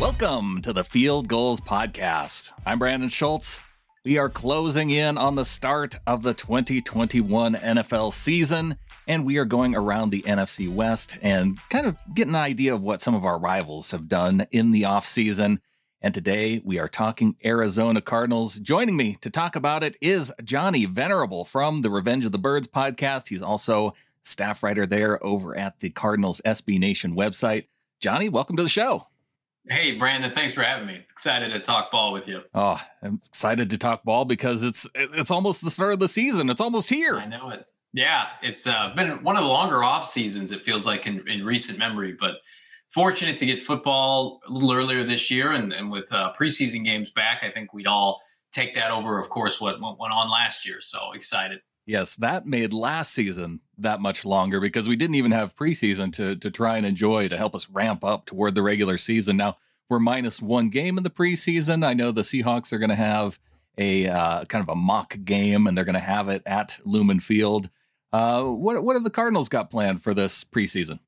Welcome to the Field Gulls Podcast. I'm Brandon Schultz. We are closing in on the start of the 2021 NFL season, and we are going around the NFC West and kind of getting an idea of what some of our rivals have done in the offseason. And today we are talking Arizona Cardinals. Joining me to talk about it is Johnny Venerable from the Revenge of the Birds podcast. He's also staff writer there over at the Cardinals SB Nation website. Johnny, welcome to the show. Hey, Brandon, thanks for having me. Excited to talk ball with you. Oh, I'm excited to talk ball because it's it's almost the start of the season. It's almost here. I know it. Yeah, it's uh, been one of the longer off seasons. It feels like in, in recent memory, but fortunate to get football a little earlier this year, and, and with uh, preseason games back, I think we'd all take that over. Of course, what went on last year. So excited. Yes, that made last season that much longer because we didn't even have preseason to to try and enjoy to help us ramp up toward the regular season. Now we're minus one game in the preseason. I know the Seahawks are going to have a uh, kind of a mock game, and they're going to have it at Lumen Field. Uh, what what have the Cardinals got planned for this preseason?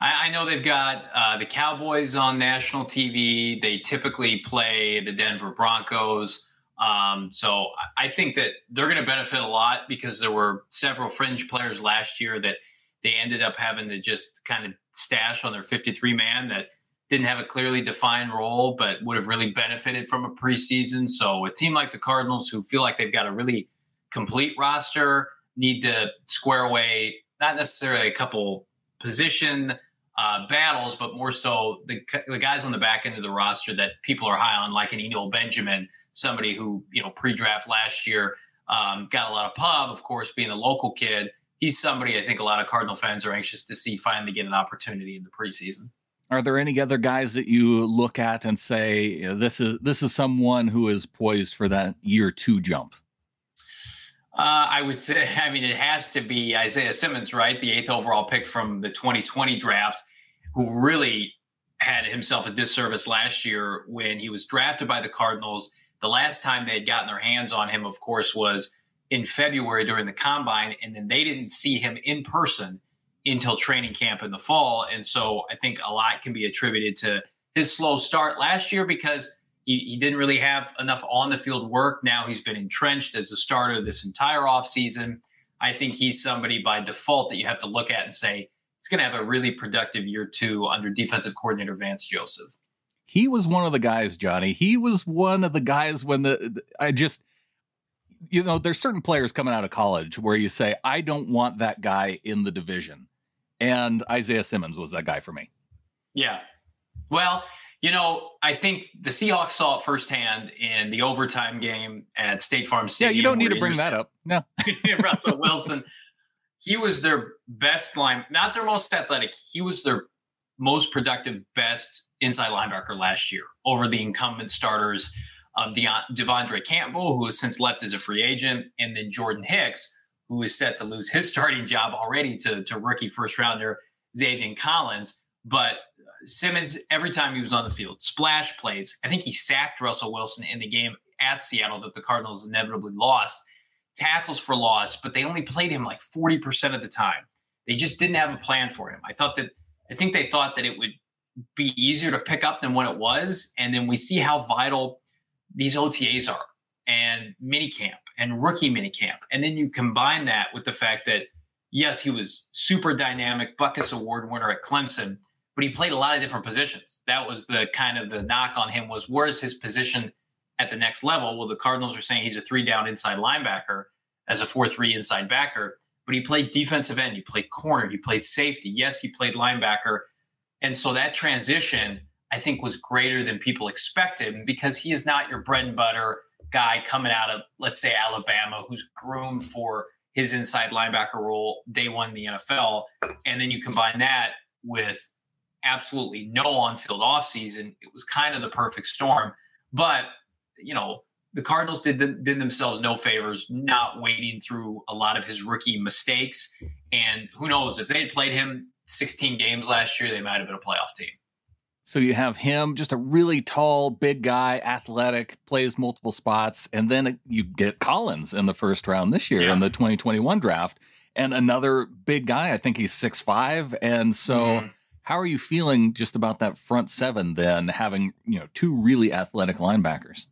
I, I know they've got uh, the Cowboys on national TV. They typically play the Denver Broncos. Um, so I think that they're going to benefit a lot because there were several fringe players last year that they ended up having to just kind of stash on their 53 man that didn't have a clearly defined role, but would have really benefited from a preseason. So a team like the Cardinals, who feel like they've got a really complete roster, need to square away not necessarily a couple position uh, battles, but more so the, the guys on the back end of the roster that people are high on, like an Eno Benjamin, somebody who you know pre-draft last year um, got a lot of pub, of course, being a local kid. He's somebody I think a lot of Cardinal fans are anxious to see finally get an opportunity in the preseason. Are there any other guys that you look at and say this is this is someone who is poised for that year two jump? Uh, I would say, I mean, it has to be Isaiah Simmons, right? The eighth overall pick from the 2020 draft, who really had himself a disservice last year when he was drafted by the Cardinals the last time they had gotten their hands on him, of course, was in February during the combine, and then they didn't see him in person until training camp in the fall. And so I think a lot can be attributed to his slow start last year because he, he didn't really have enough on the field work. Now he's been entrenched as a starter this entire offseason. I think he's somebody by default that you have to look at and say, he's going to have a really productive year two under defensive coordinator Vance Joseph he was one of the guys, Johnny. He was one of the guys when the I just you know, there's certain players coming out of college where you say, I don't want that guy in the division. And Isaiah Simmons was that guy for me. Yeah. Well, you know, I think the Seahawks saw it firsthand in the overtime game at State Farm Stadium. Yeah, you don't need to bring that up. No. Russell Wilson. He was their best line, not their most athletic. He was their most productive, best inside linebacker last year over the incumbent starters, um, De'Vondre Campbell, who has since left as a free agent, and then Jordan Hicks, who is set to lose his starting job already to, to rookie first rounder Zaven Collins. But Simmons, every time he was on the field, splash plays. I think he sacked Russell Wilson in the game at Seattle that the Cardinals inevitably lost. Tackles for loss, but they only played him like 40% of the time. They just didn't have a plan for him. I thought that I think they thought that it would be easier to pick up than what it was. And then we see how vital these OTAs are and minicamp and rookie minicamp. And then you combine that with the fact that, yes, he was super dynamic, Butkus Award winner at Clemson, but he played a lot of different positions. That was the kind of the knock on him was where's his position at the next level? Well, the Cardinals are saying he's a three down inside linebacker as a 4 3 inside backer but he played defensive end, he played corner, he played safety. Yes, he played linebacker. And so that transition, I think, was greater than people expected because he is not your bread and butter guy coming out of, let's say, Alabama, who's groomed for his inside linebacker role day one in the NFL. And then you combine that with absolutely no on field offseason. It was kind of the perfect storm. But, you know, the Cardinals did, did themselves no favors not wading through a lot of his rookie mistakes. And who knows if they had played him 16 games last year, they might have been a playoff team. So you have him, just a really tall, big guy, athletic, plays multiple spots, and then you get Collins in the first round this year yeah. in the 2021 draft, and another big guy. I think he's six five, and so. Mm-hmm How are you feeling just about that front seven then, having you know two really athletic linebackers?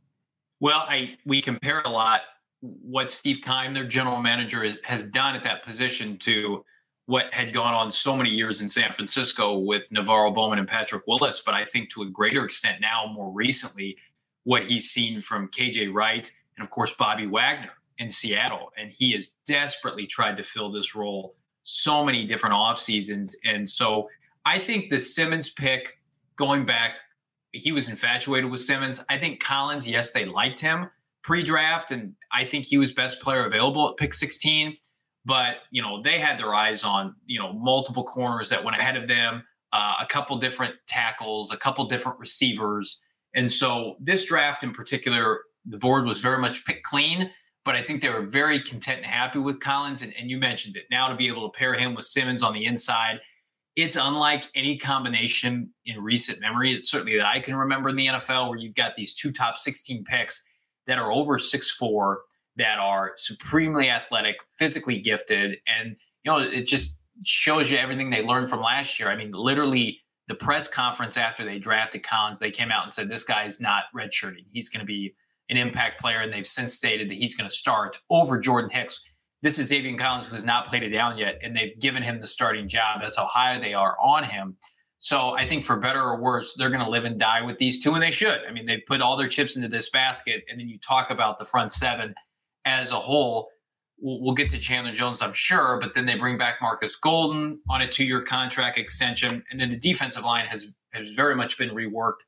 Well, I we compare a lot what Steve Keim, their general manager, is, has done at that position to what had gone on so many years in San Francisco with NaVorro Bowman and Patrick Willis. But I think to a greater extent now, more recently, what he's seen from KJ Wright and, of course, Bobby Wagner in Seattle. And he has desperately tried to fill this role so many different off seasons. And so I think the Simmons pick, going back, he was infatuated with Simmons. I think Collins, yes, they liked him pre-draft, and I think he was best player available at pick 16. But you know, they had their eyes on you know multiple corners that went ahead of them, uh, a couple different tackles, a couple different receivers, and so this draft in particular, the board was very much picked clean. But I think they were very content and happy with Collins, and, and you mentioned it. Now to be able to pair him with Simmons on the inside, it's unlike any combination in recent memory. It's certainly that I can remember in the NFL where you've got these two top 16 picks that are over six four, that are supremely athletic, physically gifted, and you know it just shows you everything they learned from last year. I mean, literally the press conference after they drafted Collins, they came out and said this guy is not redshirting. He's going to be an impact player, and they've since stated that he's going to start over Jordan Hicks. This is Zaven Collins, who has not played it down yet, and they've given him the starting job. That's how high they are on him. So I think for better or worse, they're going to live and die with these two, and they should. I mean, they put all their chips into this basket, and then you talk about the front seven as a whole. We'll, we'll get to Chandler Jones, I'm sure, but then they bring back Marcus Golden on a two-year contract extension, and then the defensive line has has very much been reworked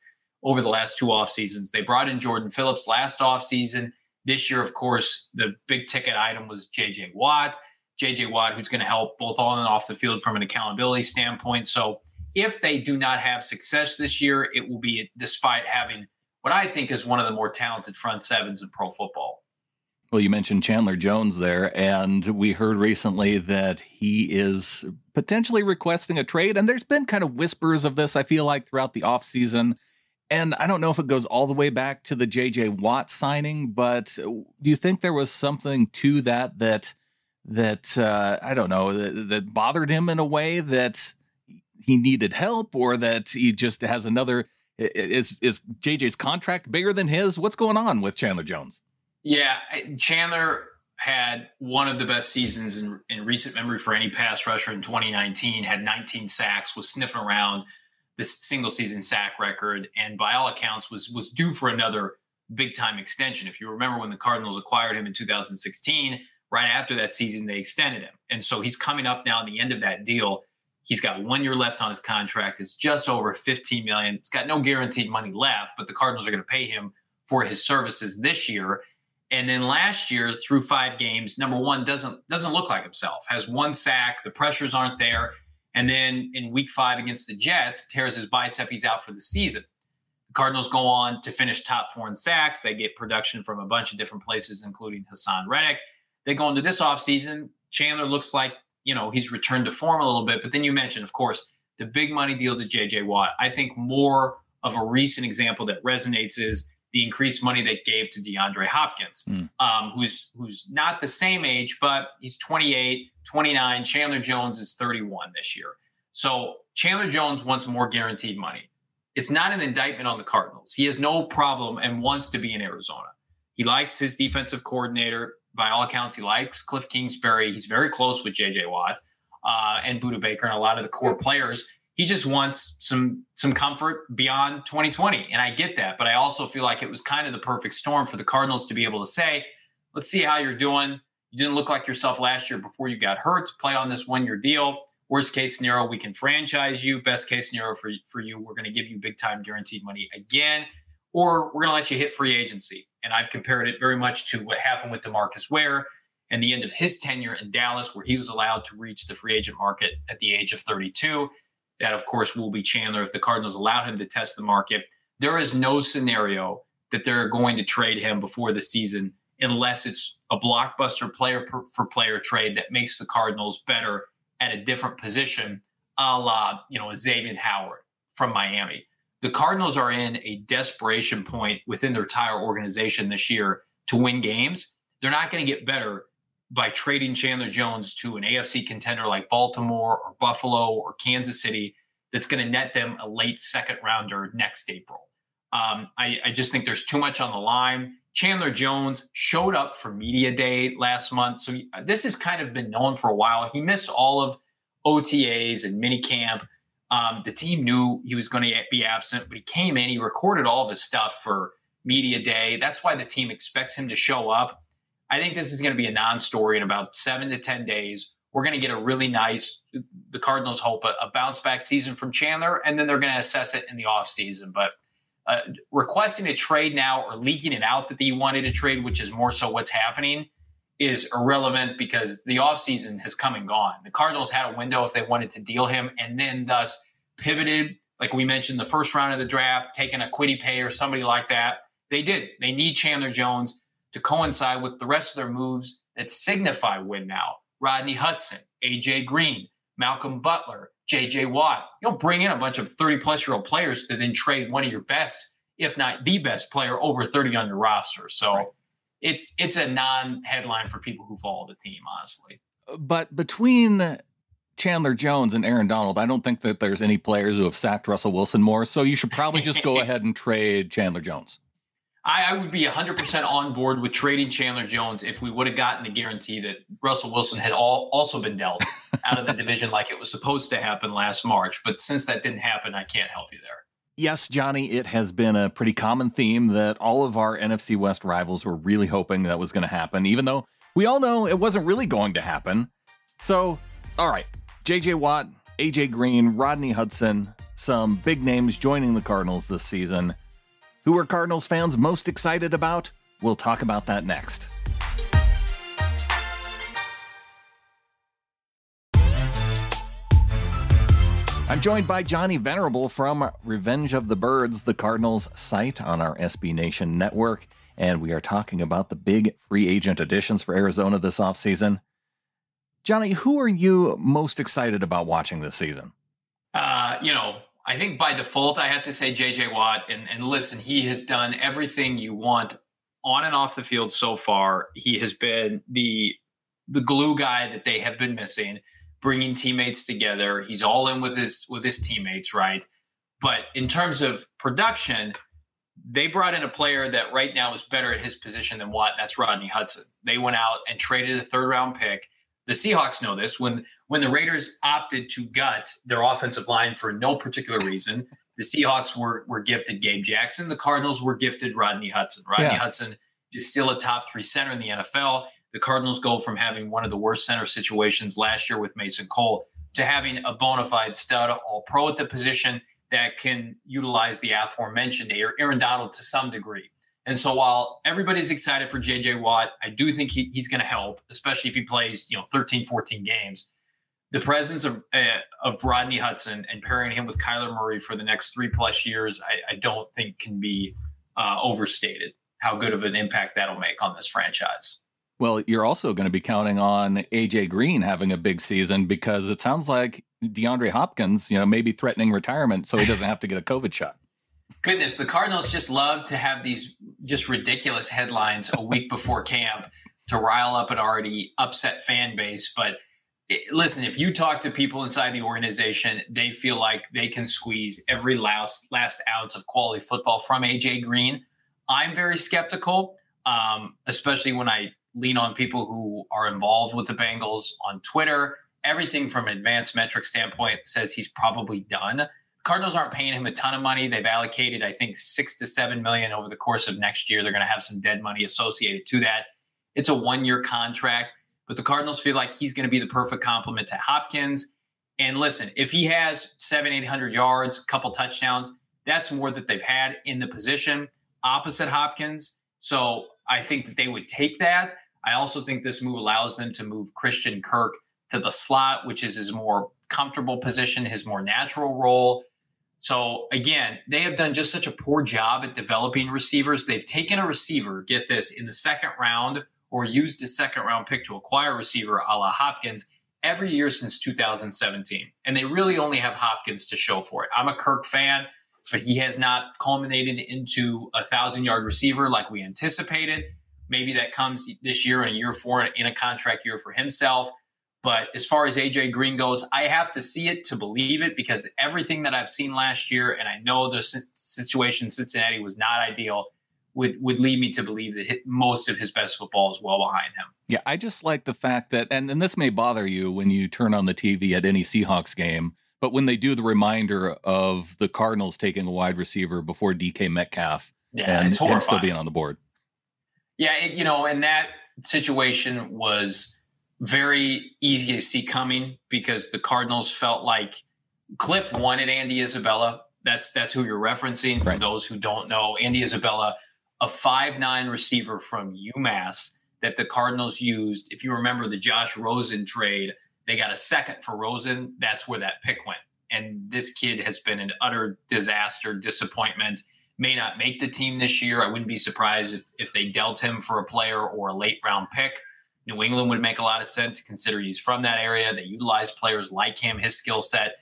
over the last two off seasons. They brought in Jordan Phillips last off season. This year, of course, the big ticket item was J.J. Watt. J.J. Watt, who's going to help both on and off the field from an accountability standpoint. So if they do not have success this year, it will be despite having what I think is one of the more talented front sevens in pro football. Well, you mentioned Chandler Jones there, and we heard recently that he is potentially requesting a trade. And there's been kind of whispers of this, I feel like, throughout the offseason. And I don't know if it goes all the way back to the JJ Watt signing, but do you think there was something to that that that uh, I don't know that, that bothered him in a way that he needed help or that he just has another is is JJ's contract bigger than his? What's going on with Chandler Jones? Yeah, Chandler had one of the best seasons in, in recent memory for any pass rusher in 2019. Had 19 sacks, was sniffing around the single season sack record, and by all accounts was was due for another big time extension. If you remember when the Cardinals acquired him in 2016, right after that season they extended him, and so he's coming up now at the end of that deal He's got one year left on his contract. It's just over 15 million. It's got no guaranteed money left, but the Cardinals are going to pay him for his services this year. And then last year, through five games, number one doesn't doesn't look like himself. Has one sack. The pressures aren't there. And then in week five against the Jets, tears his bicep. He's out for the season. The Cardinals go on to finish top four in sacks. They get production from a bunch of different places, including Haason Reddick. They go into this offseason. Chandler looks like you know, he's returned to form a little bit. But then you mentioned, of course, the big money deal to JJ Watt. I think more of a recent example that resonates is the increased money they gave to DeAndre Hopkins, mm. um, who's who's not the same age, but he's 28, 29. Chandler Jones is 31 this year. So Chandler Jones wants more guaranteed money. It's not an indictment on the Cardinals. He has no problem and wants to be in Arizona. He likes his defensive coordinator by all accounts, he likes Kliff Kingsbury. He's very close with JJ Watt uh, and Budda Baker and a lot of the core players. He just wants some some comfort beyond 2020, and I get that. But I also feel like it was kind of the perfect storm for the Cardinals to be able to say, "Let's see how you're doing. You didn't look like yourself last year before you got hurt. Play on this one year deal. Worst case scenario, we can franchise you. Best case scenario for for you, we're going to give you big time guaranteed money again, or we're going to let you hit free agency." And I've compared it very much to what happened with Demarcus Ware and the end of his tenure in Dallas, where he was allowed to reach the free agent market at the age of 32. That, of course, will be Chandler if the Cardinals allow him to test the market. There is no scenario that they're going to trade him before the season unless it's a blockbuster player for player trade that makes the Cardinals better at a different position, a la, you know, Xavier Howard from Miami the Cardinals are in a desperation point within their entire organization this year to win games. They're not going to get better by trading Chandler Jones to an AFC contender like Baltimore or Buffalo or Kansas City. that's going to net them a late second rounder next April. Um, I, I just think there's too much on the line. Chandler Jones showed up for media day last month, so this has kind of been known for a while. He missed all of OTAs and minicamp. Um, the team knew he was going to be absent, but he came in. He recorded all of his stuff for media day. That's why the team expects him to show up. I think this is going to be a non-story in about seven to ten days. We're going to get a really nice. The Cardinals hope a, a bounce back season from Chandler, and then they're going to assess it in the off season. But uh, requesting a trade now or leaking it out that he wanted a trade, which is more so what's happening, is irrelevant because the offseason has come and gone. The Cardinals had a window if they wanted to deal him and then thus pivoted, like we mentioned, the first round of the draft, taking a Kwity Paye or somebody like that. They did. They need Chandler Jones to coincide with the rest of their moves that signify win now. Rodney Hudson, AJ Green, Malcolm Butler, JJ Watt. You'll bring in a bunch of 30 plus year old players to then trade one of your best, if not the best player over 30 on your roster. So right. it's it's a non-headline for people who follow the team, honestly. But between Chandler Jones and Aaron Donald, I don't think that there's any players who have sacked Russell Wilson more. So you should probably just go ahead and trade Chandler Jones. I, I would be 100% on board with trading Chandler Jones if we would have gotten the guarantee that Russell Wilson had all, also been dealt out of the division like it was supposed to happen last March. But since that didn't happen, I can't help you there. Yes, Johnny, it has been a pretty common theme that all of our NFC West rivals were really hoping that was going to happen, even though we all know it wasn't really going to happen. So, all right, JJ Watt, AJ Green, Rodney Hudson, some big names joining the Cardinals this season. Who are Cardinals fans most excited about? We'll talk about that next. I'm joined by Johnny Venerable from Revenge of the Birds, the Cardinals site on our SB Nation network, and we are talking about the big free agent additions for Arizona this offseason. Johnny, who are you most excited about watching this season? Uh, you know, I think by default, I have to say JJ Watt. And, and listen, he has done everything you want on and off the field so far. He has been the the glue guy that they have been missing, bringing teammates together. He's all in with his with his teammates, right? But in terms of production, they brought in a player that right now is better at his position than Watt. That's Rodney Hudson. They went out and traded a third round pick. The Seahawks know this. When when the Raiders opted to gut their offensive line for no particular reason, the Seahawks were were gifted Gabe Jackson. The Cardinals were gifted Rodney Hudson. Rodney yeah. Hudson is still a top three center in the NFL. The Cardinals go from having one of the worst center situations last year with Mason Cole to having a bona fide stud, all pro at the position that can utilize the aforementioned Aaron Donald to some degree. And so while everybody's excited for JJ Watt, I do think he, he's going to help, especially if he plays, you know, 13, 14 games the presence of uh, of Rodney Hudson and pairing him with Kyler Murray for the next three plus years, I, I don't think can be uh, overstated. How good of an impact that'll make on this franchise. Well, you're also going to be counting on AJ Green having a big season because it sounds like DeAndre Hopkins, you know, maybe threatening retirement so he doesn't have to get a COVID shot. Goodness, the Cardinals just love to have these just ridiculous headlines a week before camp to rile up an already upset fan base, but listen, if you talk to people inside the organization, they feel like they can squeeze every last last ounce of quality football from AJ Green. I'm very skeptical, um, especially when I lean on people who are involved with the Bengals on Twitter. Everything from an advanced metric standpoint says he's probably done. Cardinals aren't paying him a ton of money. They've allocated, I think, six to seven million over the course of next year. They're going to have some dead money associated to that. It's a one-year contract. But the Cardinals feel like he's going to be the perfect complement to Hopkins. And listen, if he has seven, 800 yards, a couple touchdowns, that's more that they've had in the position opposite Hopkins. So I think that they would take that. I also think this move allows them to move Christian Kirk to the slot, which is his more comfortable position, his more natural role. So again, they have done just such a poor job at developing receivers. They've taken a receiver, get this, in the second round or used a second round pick to acquire receiver a la Hopkins every year since 2017. And they really only have Hopkins to show for it. I'm a Kirk fan, but he has not culminated into a thousand yard receiver like we anticipated. Maybe that comes this year in a year four in a contract year for himself. But as far as AJ Green goes, I have to see it to believe it because everything that I've seen last year, and I know the situation in Cincinnati was not ideal, would would lead me to believe that most of his best football is well behind him. Yeah, I just like the fact that, and, and this may bother you when you turn on the TV at any Seahawks game, but when they do the reminder of the Cardinals taking a wide receiver before DK Metcalf yeah, and, still being on the board. Yeah, it, you know, and that situation was very easy to see coming because the Cardinals felt like Kliff wanted Andy Isabella. That's that's who you're referencing. For right. those who don't know, Andy Isabella, a five nine receiver from UMass that the Cardinals used. If you remember the Josh Rosen trade, they got a second for Rosen. That's where that pick went. And this kid has been an utter disaster, disappointment. May not make the team this year. I wouldn't be surprised if, if they dealt him for a player or a late round pick. New England would make a lot of sense considering he's from that area. They utilize players like him, his skill set.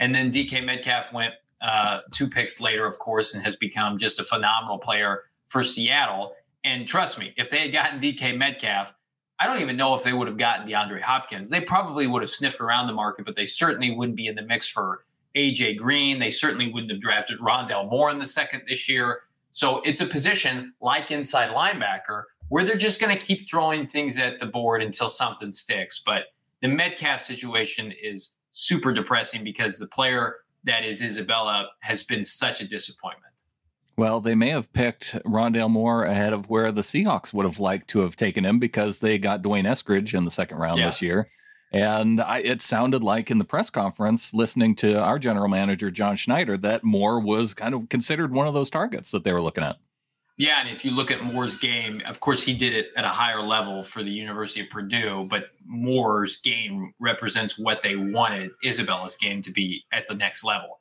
And then DK Metcalf went uh, two picks later, of course, and has become just a phenomenal player for Seattle. And trust me, if they had gotten DK Metcalf, I don't even know if they would have gotten DeAndre Hopkins. They probably would have sniffed around the market, but they certainly wouldn't be in the mix for AJ Green. They certainly wouldn't have drafted Rondale Moore in the second this year. So it's a position like inside linebacker where they're just going to keep throwing things at the board until something sticks. But the Metcalf situation is super depressing because the player that is Isabella has been such a disappointment. Well, they may have picked Rondale Moore ahead of where the Seahawks would have liked to have taken him because they got D'Wayne Eskridge in the second round yeah. this year. And I, it sounded like in the press conference, listening to our general manager, John Schneider, that Moore was kind of considered one of those targets that they were looking at. Yeah, and if you look at Moore's game, of course he did it at a higher level for the University of Purdue, but Moore's game represents what they wanted Isabella's game to be at the next level.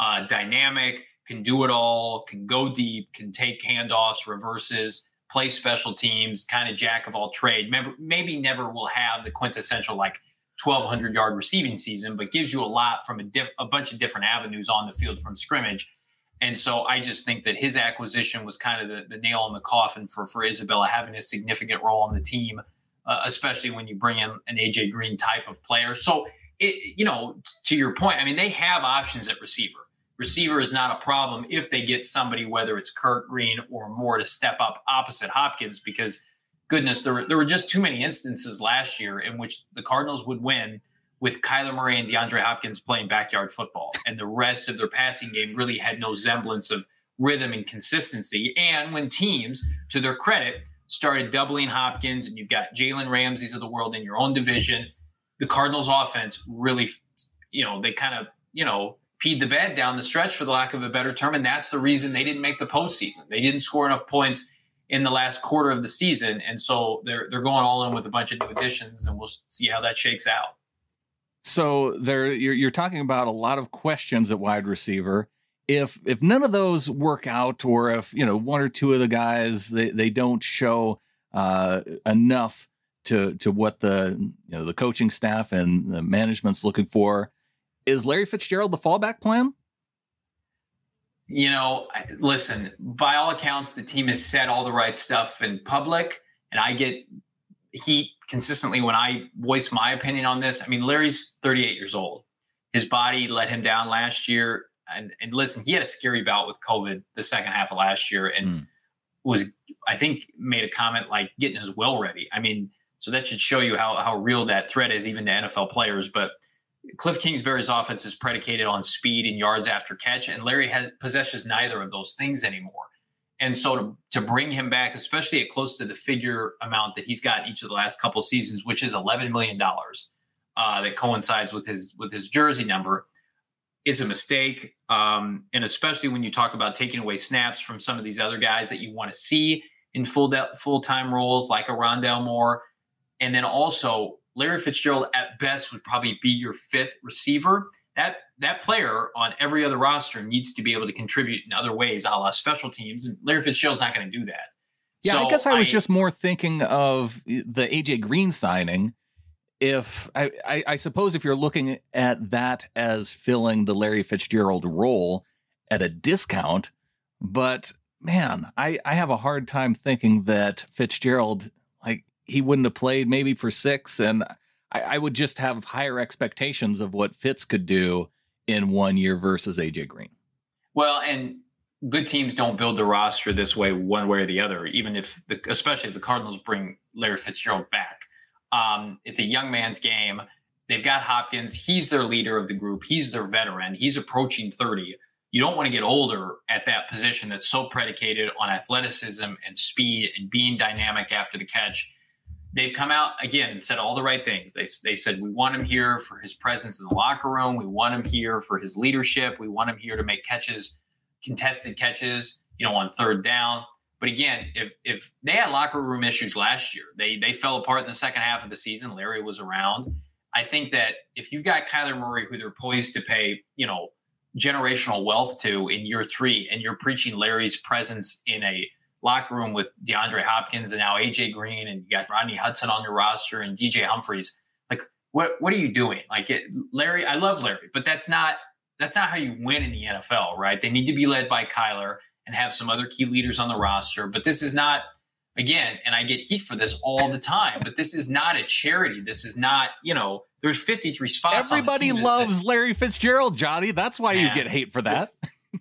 Uh, dynamic, can do it all, can go deep, can take handoffs, reverses, play special teams, kind of jack of all trade. Maybe, never will have the quintessential like 1200 yard receiving season, but gives you a lot from a, diff- a bunch of different avenues on the field from scrimmage and so I just think that his acquisition was kind of the, the nail in the coffin for, for Isabella having a significant role on the team, uh, especially when you bring in an AJ Green type of player. So, it, you know, to your point, I mean, they have options at receiver. Receiver is not a problem if they get somebody, whether it's Kirk Green or Moore, to step up opposite Hopkins, because goodness, there were, there were just too many instances last year in which the Cardinals would win – with Kyler Murray and DeAndre Hopkins playing backyard football. And the rest of their passing game really had no semblance of rhythm and consistency. And when teams, to their credit, started doubling Hopkins and you've got Jalen Ramsey's of the world in your own division, the Cardinals offense really, you know, they kind of, you know, peed the bed down the stretch for the lack of a better term. And that's the reason they didn't make the postseason. They didn't score enough points in the last quarter of the season. And so they're they're going all in with a bunch of new additions and we'll see how that shakes out. So there, you're, you're talking about a lot of questions at wide receiver. If if none of those work out, or if you know one or two of the guys they, they don't show uh, enough to to what the you know the coaching staff and the management's looking for, is Larry Fitzgerald the fallback plan? You know, listen. By all accounts, the team has said all the right stuff in public, and I get heat consistently when I voice my opinion on this. I mean, Larry's 38 years old. His body let him down last year. And, and listen, he had a scary bout with COVID the second half of last year and mm. was, I think, made a comment like getting his will ready. I mean, so that should show you how, how real that threat is, even to NFL players. But Kliff Kingsbury's offense is predicated on speed and yards after catch, and Larry has, possesses neither of those things anymore. And so to, to bring him back, especially at close to the figure amount that he's got each of the last couple seasons, which is $11 million, uh, that coincides with his with his jersey number, is a mistake. Um, and especially when you talk about taking away snaps from some of these other guys that you want to see in full de- full time roles, like a Rondale Moore, and then also Larry Fitzgerald at best would probably be your fifth receiver that that player on every other roster needs to be able to contribute in other ways, a la special teams. And Larry Fitzgerald's not going to do that. Yeah, so I guess I was I, just more thinking of the AJ Green signing. If I, I, I suppose if you're looking at that as filling the Larry Fitzgerald role at a discount, but man, I, I have a hard time thinking that Fitzgerald he wouldn't have played maybe for six and I, I would just have higher expectations of what Fitz could do in one year versus AJ Green. Well, and good teams don't build the roster this way, one way or the other. Even if, the, especially if the Cardinals bring Larry Fitzgerald back, um, it's a young man's game. They've got Hopkins. He's their leader of the group. He's their veteran. He's approaching thirty. You don't want to get older at that position that's so predicated on athleticism and speed and being dynamic after the catch they've come out again and said all the right things. They, they said, we want him here for his presence in the locker room. We want him here for his leadership. We want him here to make catches, contested catches, you know, on third down. But again, if if they had locker room issues last year, they they fell apart in the second half of the season. Larry was around. I think that if you've got Kyler Murray, who they're poised to pay, you know, generational wealth to in year three, and you're preaching Larry's presence in a locker room with DeAndre Hopkins and now AJ Green and you got Rodney Hudson on your roster and DJ Humphries. Like, what what are you doing? Like, it, Larry, I love Larry, but that's not that's not how you win in the NFL, right? They need to be led by Kyler and have some other key leaders on the roster. But this is not, again, and I get heat for this all the time. but this is not a charity. This is not, you know, there's 53 spots. Everybody loves Larry Fitzgerald, Johnny. That's why you get hate for that.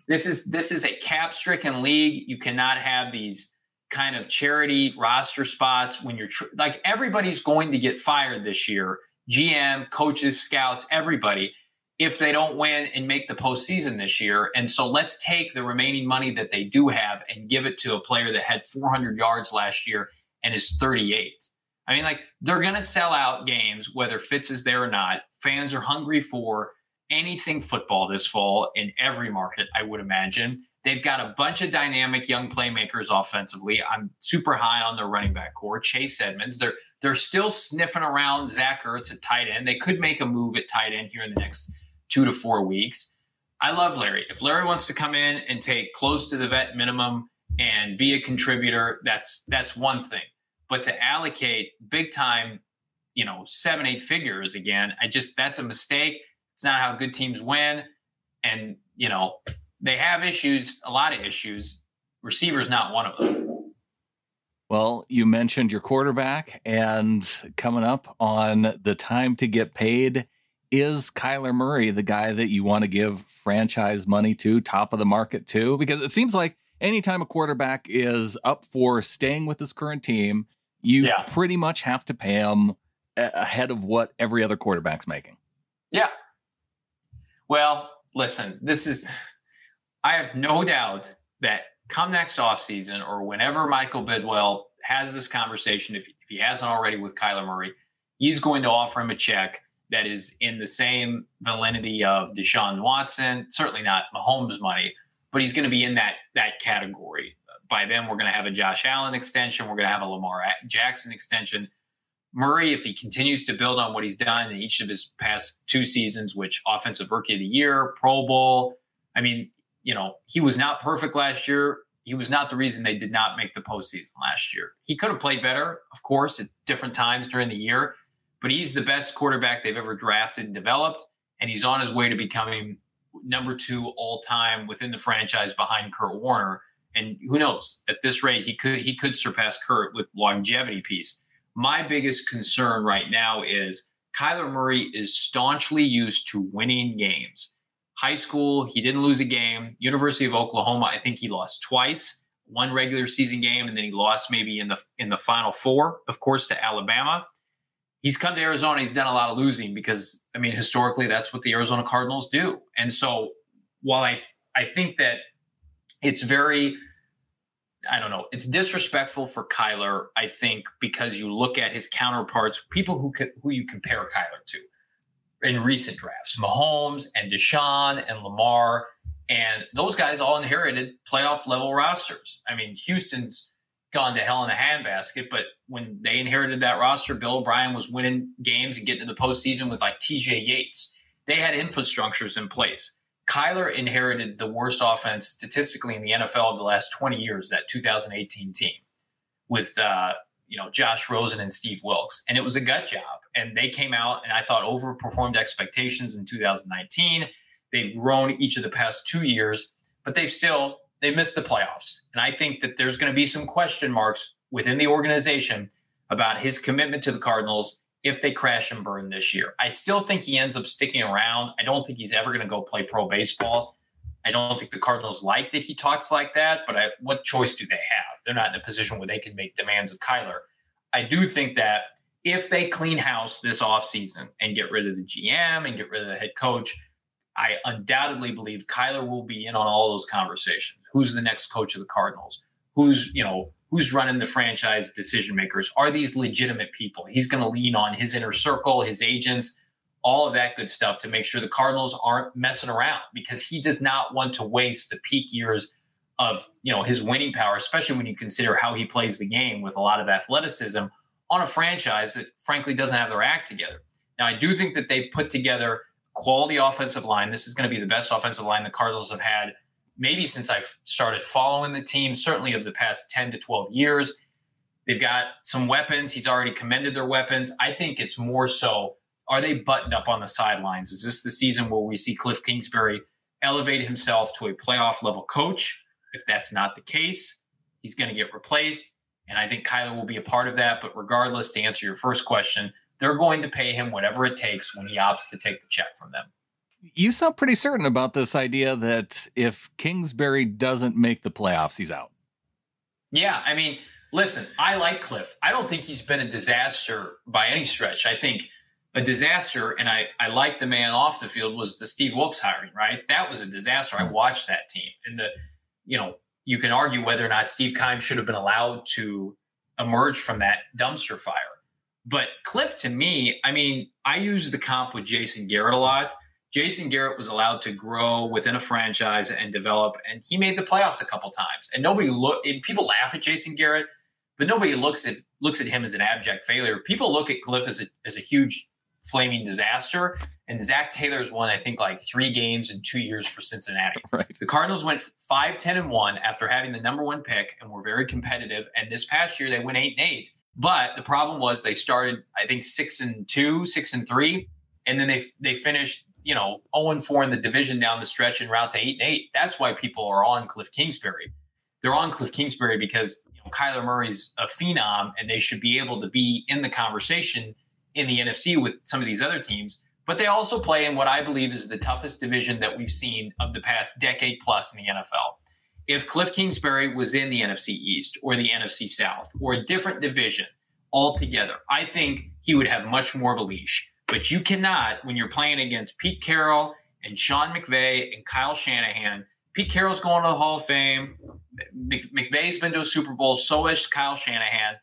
This, is this is a cap stricken league. You cannot have these kind of charity roster spots when you're tr- like everybody's going to get fired this year. GM, coaches, scouts, everybody, if they don't win and make the postseason this year. And so let's take the remaining money that they do have and give it to a player that had 400 yards last year and is 38. I mean, like they're going to sell out games whether Fitz is there or not. Fans are hungry for anything football this fall in every market, I would imagine. They've got a bunch of dynamic young playmakers offensively. I'm super high on their running back core. Chase Edmonds. They're they're still sniffing around Zach Ertz at tight end. They could make a move at tight end here in the next two to four weeks. I love Larry. If Larry wants to come in and take close to the vet minimum and be a contributor, that's that's one thing. But to allocate big time, you know, seven, eight figures again, I just that's a mistake. It's not how good teams win. And, you know, they have issues, a lot of issues. Receiver's not one of them. Well, you mentioned your quarterback, and coming up on the time to get paid is Kyler Murray the guy that you want to give franchise money to, top of the market to? Because it seems like anytime a quarterback is up for staying with his current team, you yeah. pretty much have to pay him ahead of what every other quarterback's making. Yeah, well, listen, this is, I have no doubt that come next offseason or whenever Michael Bidwill has this conversation, if, if he hasn't already with Kyler Murray, he's going to offer him a check that is in the same validity of Deshaun Watson, certainly not Mahomes money, but he's going to be in that that category. By then, we're going to have a Josh Allen extension. We're going to have a Lamar Jackson extension. Murray, if he continues to build on what he's done in each of his past two seasons, which offensive rookie of the year, Pro Bowl, I mean, you know, he was not perfect last year. He was not the reason they did not make the postseason last year. He could have played better, of course, at different times during the year, but he's the best quarterback they've ever drafted and developed, and he's on his way to becoming number two all time within the franchise behind Kurt Warner. And who knows? At this rate, he could he could surpass Kurt with longevity piece. My biggest concern right now is Kyler Murray is staunchly used to winning games. High school, he didn't lose a game. University of Oklahoma, I think he lost twice, one regular season game, and then he lost maybe in the in the final four, of course, to Alabama. He's come to Arizona, he's done a lot of losing because I mean, historically, that's what the Arizona Cardinals do. And so while I I think that it's very I don't know. It's disrespectful for Kyler, I think, because you look at his counterparts, people who who you compare Kyler to in recent drafts, Mahomes and Deshaun and Lamar, and those guys all inherited playoff level rosters. I mean, Houston's gone to hell in a handbasket, but when they inherited that roster, Bill O'Brien was winning games and getting to the postseason with like T.J. Yates. They had infrastructures in place. Kyler inherited the worst offense statistically in the NFL of the last 20 years, that 2018 team with, uh, you know, Josh Rosen and Steve Wilks. And it was a gut job. And they came out and I thought overperformed expectations in 2019. They've grown each of the past two years, but they've still, they missed the playoffs. And I think that there's going to be some question marks within the organization about his commitment to the Cardinals if they crash and burn this year. I still think he ends up sticking around. I don't think he's ever going to go play pro baseball. I don't think the Cardinals like that he talks like that, but I, what choice do they have? They're not in a position where they can make demands of Kyler. I do think that if they clean house this offseason and get rid of the GM and get rid of the head coach, I undoubtedly believe Kyler will be in on all those conversations. Who's the next coach of the Cardinals? Who's, you know, who's running the franchise decision makers? Are these legitimate people? He's going to lean on his inner circle, his agents, all of that good stuff to make sure the Cardinals aren't messing around because he does not want to waste the peak years of, you know, his winning power, especially when you consider how he plays the game with a lot of athleticism on a franchise that frankly doesn't have their act together. Now, I do think that they put together quality offensive line. This is going to be the best offensive line the Cardinals have had maybe since I've started following the team, certainly of the past 10 to 12 years. They've got some weapons. He's already commended their weapons. I think it's more so are they buttoned up on the sidelines? Is this the season where we see Kliff Kingsbury elevate himself to a playoff level coach? If that's not the case, he's going to get replaced. And I think Kyler will be a part of that. But regardless, to answer your first question, they're going to pay him whatever it takes when he opts to take the check from them. You sound pretty certain about this idea that if Kingsbury doesn't make the playoffs, he's out. Yeah, I mean, listen, I like Kliff. I don't think he's been a disaster by any stretch. I think a disaster, and I, I like the man off the field was the Steve Wilks hiring, right? That was a disaster. I hmm. watched that team. And the, you know, you can argue whether or not Steve Keim should have been allowed to emerge from that dumpster fire. But Kliff, to me, I mean, I use the comp with Jason Garrett a lot. Jason Garrett was allowed to grow within a franchise and develop, and he made the playoffs a couple times. And nobody look. People laugh at Jason Garrett, but nobody looks at looks at him as an abject failure. People look at Kliff as a, as a huge flaming disaster. And Zac Taylor's won, I think, like three games in two years for Cincinnati. Right. The Cardinals went 5 10 and 1 after having the number one pick and were very competitive. And this past year, they went 8 and 8. But the problem was they started, I think, 6 and 2, 6 and 3. And then they they finished, you know, 0 and 4 in the division down the stretch and route to 8 and 8. That's why people are on Kliff Kingsbury. They're on Kliff Kingsbury because you know, Kyler Murray's a phenom and they should be able to be in the conversation in the NFC with some of these other teams, but they also play in what I believe is the toughest division that we've seen of the past decade plus in the NFL. If Kliff Kingsbury was in the NFC East or the NFC South or a different division altogether, I think he would have much more of a leash. But you cannot, when you're playing against Pete Carroll and Sean McVay and Kyle Shanahan, Pete Carroll's going to the Hall of Fame. McVay's been to a Super Bowl. So is Kyle Shanahan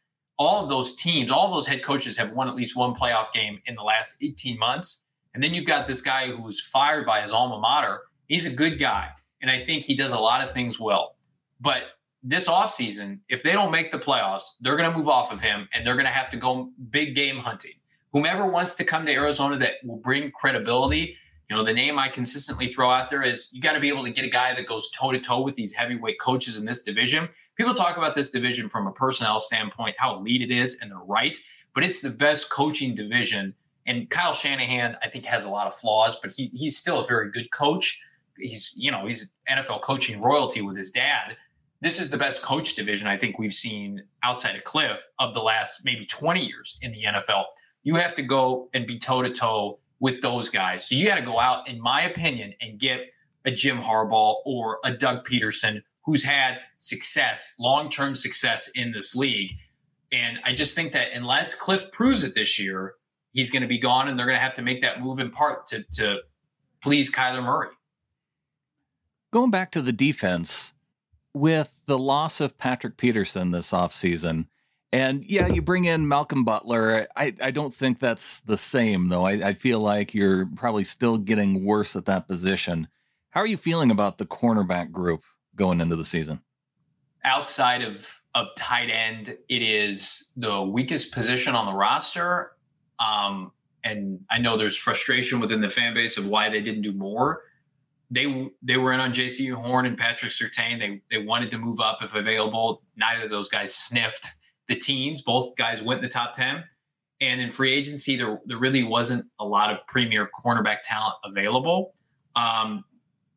all of those teams, all of those head coaches have won at least one playoff game in the last 18 months. And then you've got this guy who was fired by his alma mater. He's a good guy. And I think he does a lot of things well. But this offseason, if they don't make the playoffs, they're going to move off of him and they're going to have to go big game hunting. Whomever wants to come to Arizona that will bring credibility you know, the name I consistently throw out there is you got to be able to get a guy that goes toe to toe with these heavyweight coaches in this division. People talk about this division from a personnel standpoint, how elite it is, and they're right, but it's the best coaching division. And Kyle Shanahan, I think, has a lot of flaws, but he, he's still a very good coach. He's, you know, he's NFL coaching royalty with his dad. This is the best coach division I think we've seen outside of Kliff of the last maybe 20 years in the NFL. You have to go and be toe to toe with those guys. So you got to go out, in my opinion, and get a Jim Harbaugh or a Doug Pederson who's had success, long term success in this league. And I just think that unless Kliff proves it this year, he's going to be gone and they're going to have to make that move in part to, to please Kyler Murray. Going back to the defense, with the loss of Patrick Peterson this offseason, and yeah, you bring in Malcolm Butler. I, I don't think that's the same, though. I, I feel like you're probably still getting worse at that position. How are you feeling about the cornerback group going into the season? Outside of, of tight end, it is the weakest position on the roster. Um, and I know there's frustration within the fan base of why they didn't do more. They they were in on Jaycee Horn and Patrick Surtain. They they wanted to move up if available. Neither of those guys sniffed the teens. Both guys went in the top 10. And in free agency, there, there really wasn't a lot of premier cornerback talent available. Um,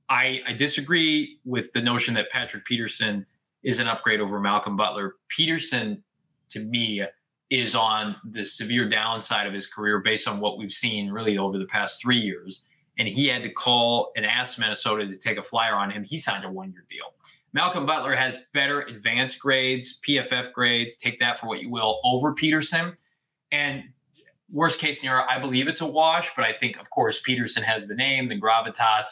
I, I disagree with the notion that Patrick Peterson is an upgrade over Malcolm Butler. Peterson, to me, is on the severe downside of his career based on what we've seen really over the past three years. And he had to call and ask Minnesota to take a flyer on him. He signed a one year deal. Malcolm Butler has better advanced grades, PFF grades, take that for what you will, over Peterson. And worst case scenario, I believe it's a wash, but I think, of course, Peterson has the name, the gravitas.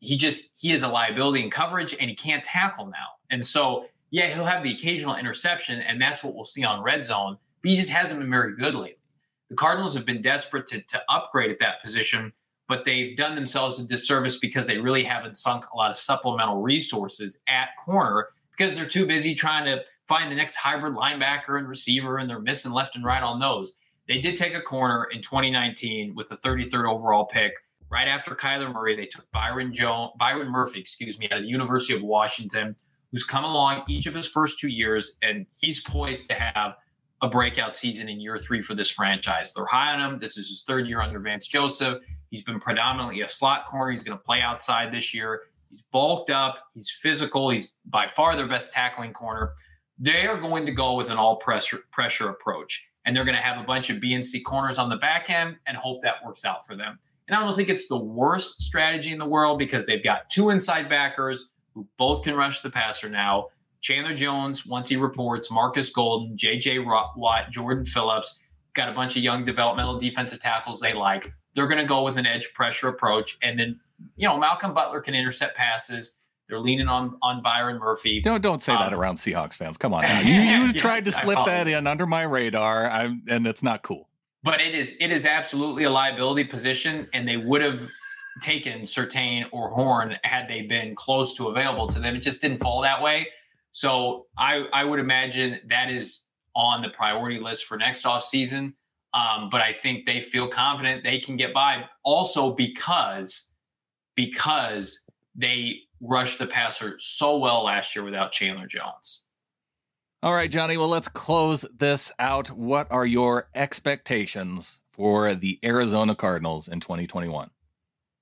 He just, he is a liability in coverage and he can't tackle now. And so, yeah, he'll have the occasional interception, and that's what we'll see on red zone but he just hasn't been very good lately. The Cardinals have been desperate to, to upgrade at that position, but they've done themselves a disservice because they really haven't sunk a lot of supplemental resources at corner because they're too busy trying to find the next hybrid linebacker and receiver, and they're missing left and right on those. They did take a corner in 2019 with the 33rd overall pick. Right after Kyler Murray, they took Byron Jones, Byron Murphy, excuse me, out of the University of Washington, who's come along each of his first two years, and he's poised to have a breakout season in year three for this franchise. They're high on him. This is his third year under Vance Joseph. He's been predominantly a slot corner. He's going to play outside this year. He's bulked up. He's physical. He's by far their best tackling corner. They are going to go with an all pressure pressure approach, and they're going to have a bunch of B and C corners on the back end and hope that works out for them. And I don't think it's the worst strategy in the world because they've got two inside backers who both can rush the passer now. Chandler Jones, once he reports, Marcus Golden, JJ Watt, Jordan Phillips, got a bunch of young developmental defensive tackles they like. They're going to go with an edge pressure approach. And then, you know, Malcolm Butler can intercept passes. They're leaning on on Byron Murphy. Don't don't say um, that around Seahawks fans. Come on, now. you, you yeah, tried to slip that in under my radar, I'm, and it's not cool. But it is it is absolutely a liability position, and they would have taken Surtain or Horn had they been close to available to them. It just didn't fall that way. So I, I would imagine that is on the priority list for next off season. Um, but I think they feel confident they can get by also because because they rushed the passer so well last year without Chandler Jones. All right, Johnny. Well, let's close this out. What are your expectations for the Arizona Cardinals in 2021?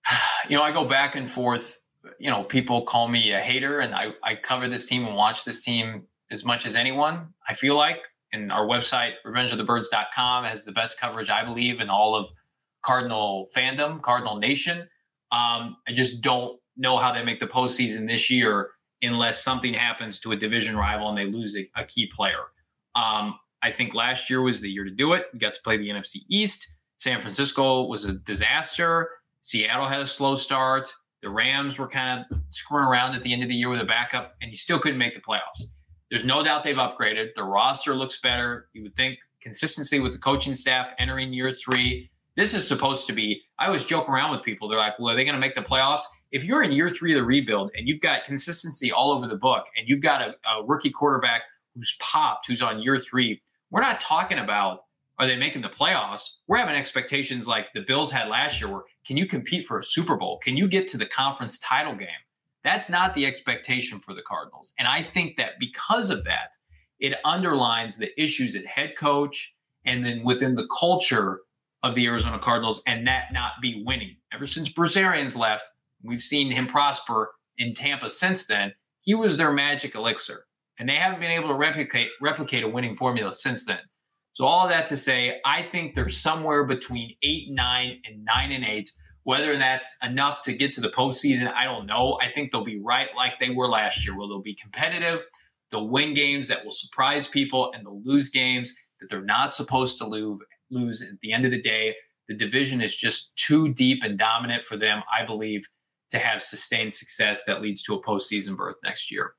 You know, I go back and forth you know, people call me a hater, and I, I cover this team and watch this team as much as anyone, I feel like. And our website, revengeofthebirds.com, has the best coverage, I believe, in all of Cardinal fandom, Cardinal Nation. Um, I just don't know how they make the postseason this year unless something happens to a division rival and they lose a, a key player. Um, I think last year was the year to do it. We got to play the NFC East. San Francisco was a disaster. Seattle had a slow start. The Rams were kind of screwing around at the end of the year with a backup, and you still couldn't make the playoffs. There's no doubt they've upgraded. The roster looks better. You would think consistency with the coaching staff entering year three. This is supposed to be. I always joke around with people. They're like, "Well, are they going to make the playoffs?" If you're in year three of the rebuild and you've got consistency all over the book, and you've got a, a rookie quarterback who's popped, who's on year three, we're not talking about are they making the playoffs? We're having expectations like the Bills had last year where can you compete for a Super Bowl? Can you get to the conference title game? That's not the expectation for the Cardinals. And I think that because of that, it underlines the issues at head coach and then within the culture of the Arizona Cardinals and that not be winning. Ever since Bruce Arians left, we've seen him prosper in Tampa since then. He was their magic elixir. And they haven't been able to replicate replicate a winning formula since then. So all of that to say, I think they're somewhere between eight nine and nine and eight. Whether that's enough to get to the postseason, I don't know. I think they'll be right like they were last year, where they'll be competitive. They'll win games that will surprise people, and they'll lose games that they're not supposed to lose. Lose at the end of the day, the division is just too deep and dominant for them, I believe, to have sustained success that leads to a postseason berth next year.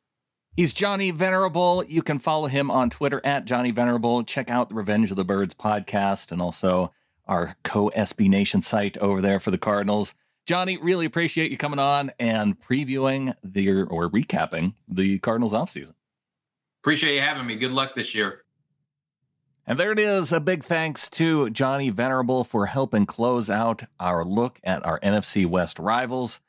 He's Johnny Venerable. You can follow him on Twitter at Johnny Venerable. Check out the Revenge of the Birds podcast and also our co SB Nation site over there for the Cardinals. Johnny, really appreciate you coming on and previewing the or recapping the Cardinals offseason. Appreciate you having me. Good luck this year. And there it is. A big thanks to Johnny Venerable for helping close out our look at our NFC West rivals.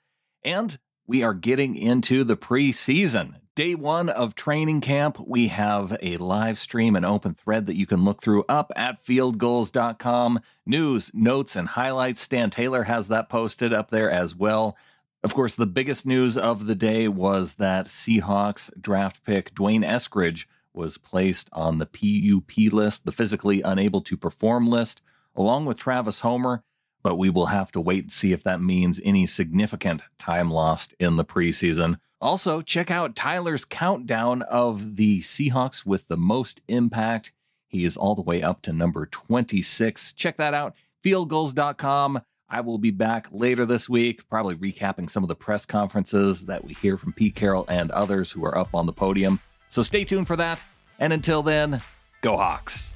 And we are getting into the preseason. Day one of training camp, we have a live stream and open thread that you can look through up at fieldgulls.com. News, notes, and highlights. Stan Taylor has that posted up there as well. Of course, the biggest news of the day was that Seahawks draft pick D'Wayne Eskridge was placed on the PUP list, the physically unable to perform list, along with Travis Homer. But we will have to wait and see if that means any significant time lost in the preseason. Also, check out Tyler's countdown of the Seahawks with the most impact. He is all the way up to number 26. Check that out, fieldgulls.com. I will be back later this week, probably recapping some of the press conferences that we hear from Pete Carroll and others who are up on the podium. So stay tuned for that. And until then, go Hawks.